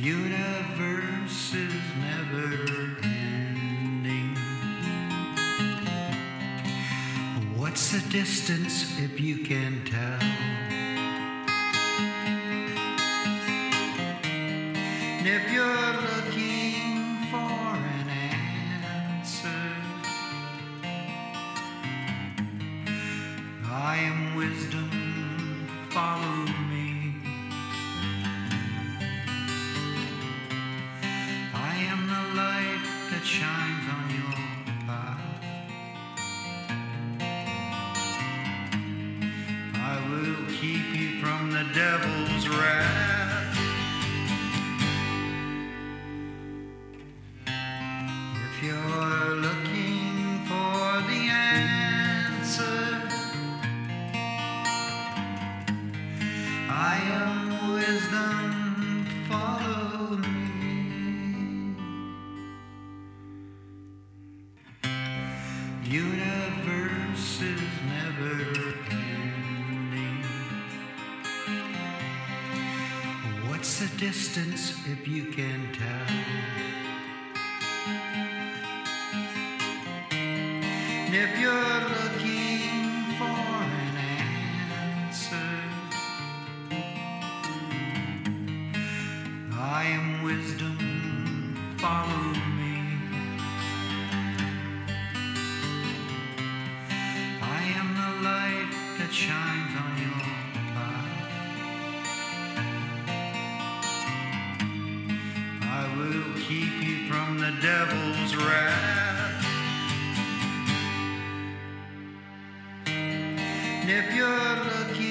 universe is never ending. What's the distance if you can tell? If you're looking for an answer, I am wisdom. Follow the devil's wrath. If you're looking for the answer, I am wisdom, follow me. Universe The distance if you can tell? And if you're looking for an answer, I am wisdom, follow me. I am the light that shines the devil's wrath. And if you're looking